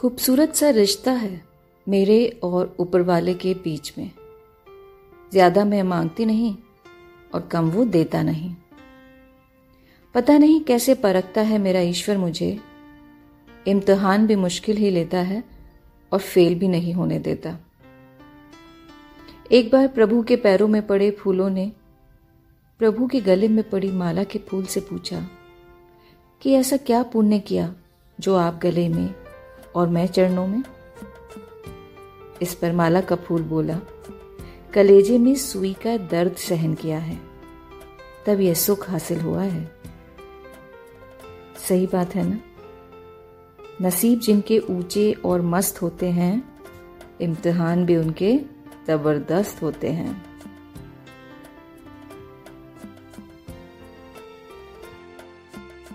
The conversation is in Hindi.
खूबसूरत सा रिश्ता है मेरे और ऊपर वाले के बीच में। ज़्यादा मैं मांगती नहीं और कम वो देता नहीं। पता नहीं कैसे परखता है मेरा ईश्वर मुझे। इम्तहान भी मुश्किल ही लेता है और फेल भी नहीं होने देता। एक बार प्रभु के पैरों में पड़े फूलों ने प्रभु के गले में पड़ी माला के फूल से पूछा कि ऐसा क्या पुण्य किया जो आप गले में और मैं चरणों में। इस पर माला का फूल बोला, कलेजे में सुई का दर्द सहन किया है, तब यह सुख हासिल हुआ है। सही बात है ना? नसीब जिनके ऊँचे और मस्त होते हैं, इम्तिहान भी उनके ज़बरदस्त होते हैं।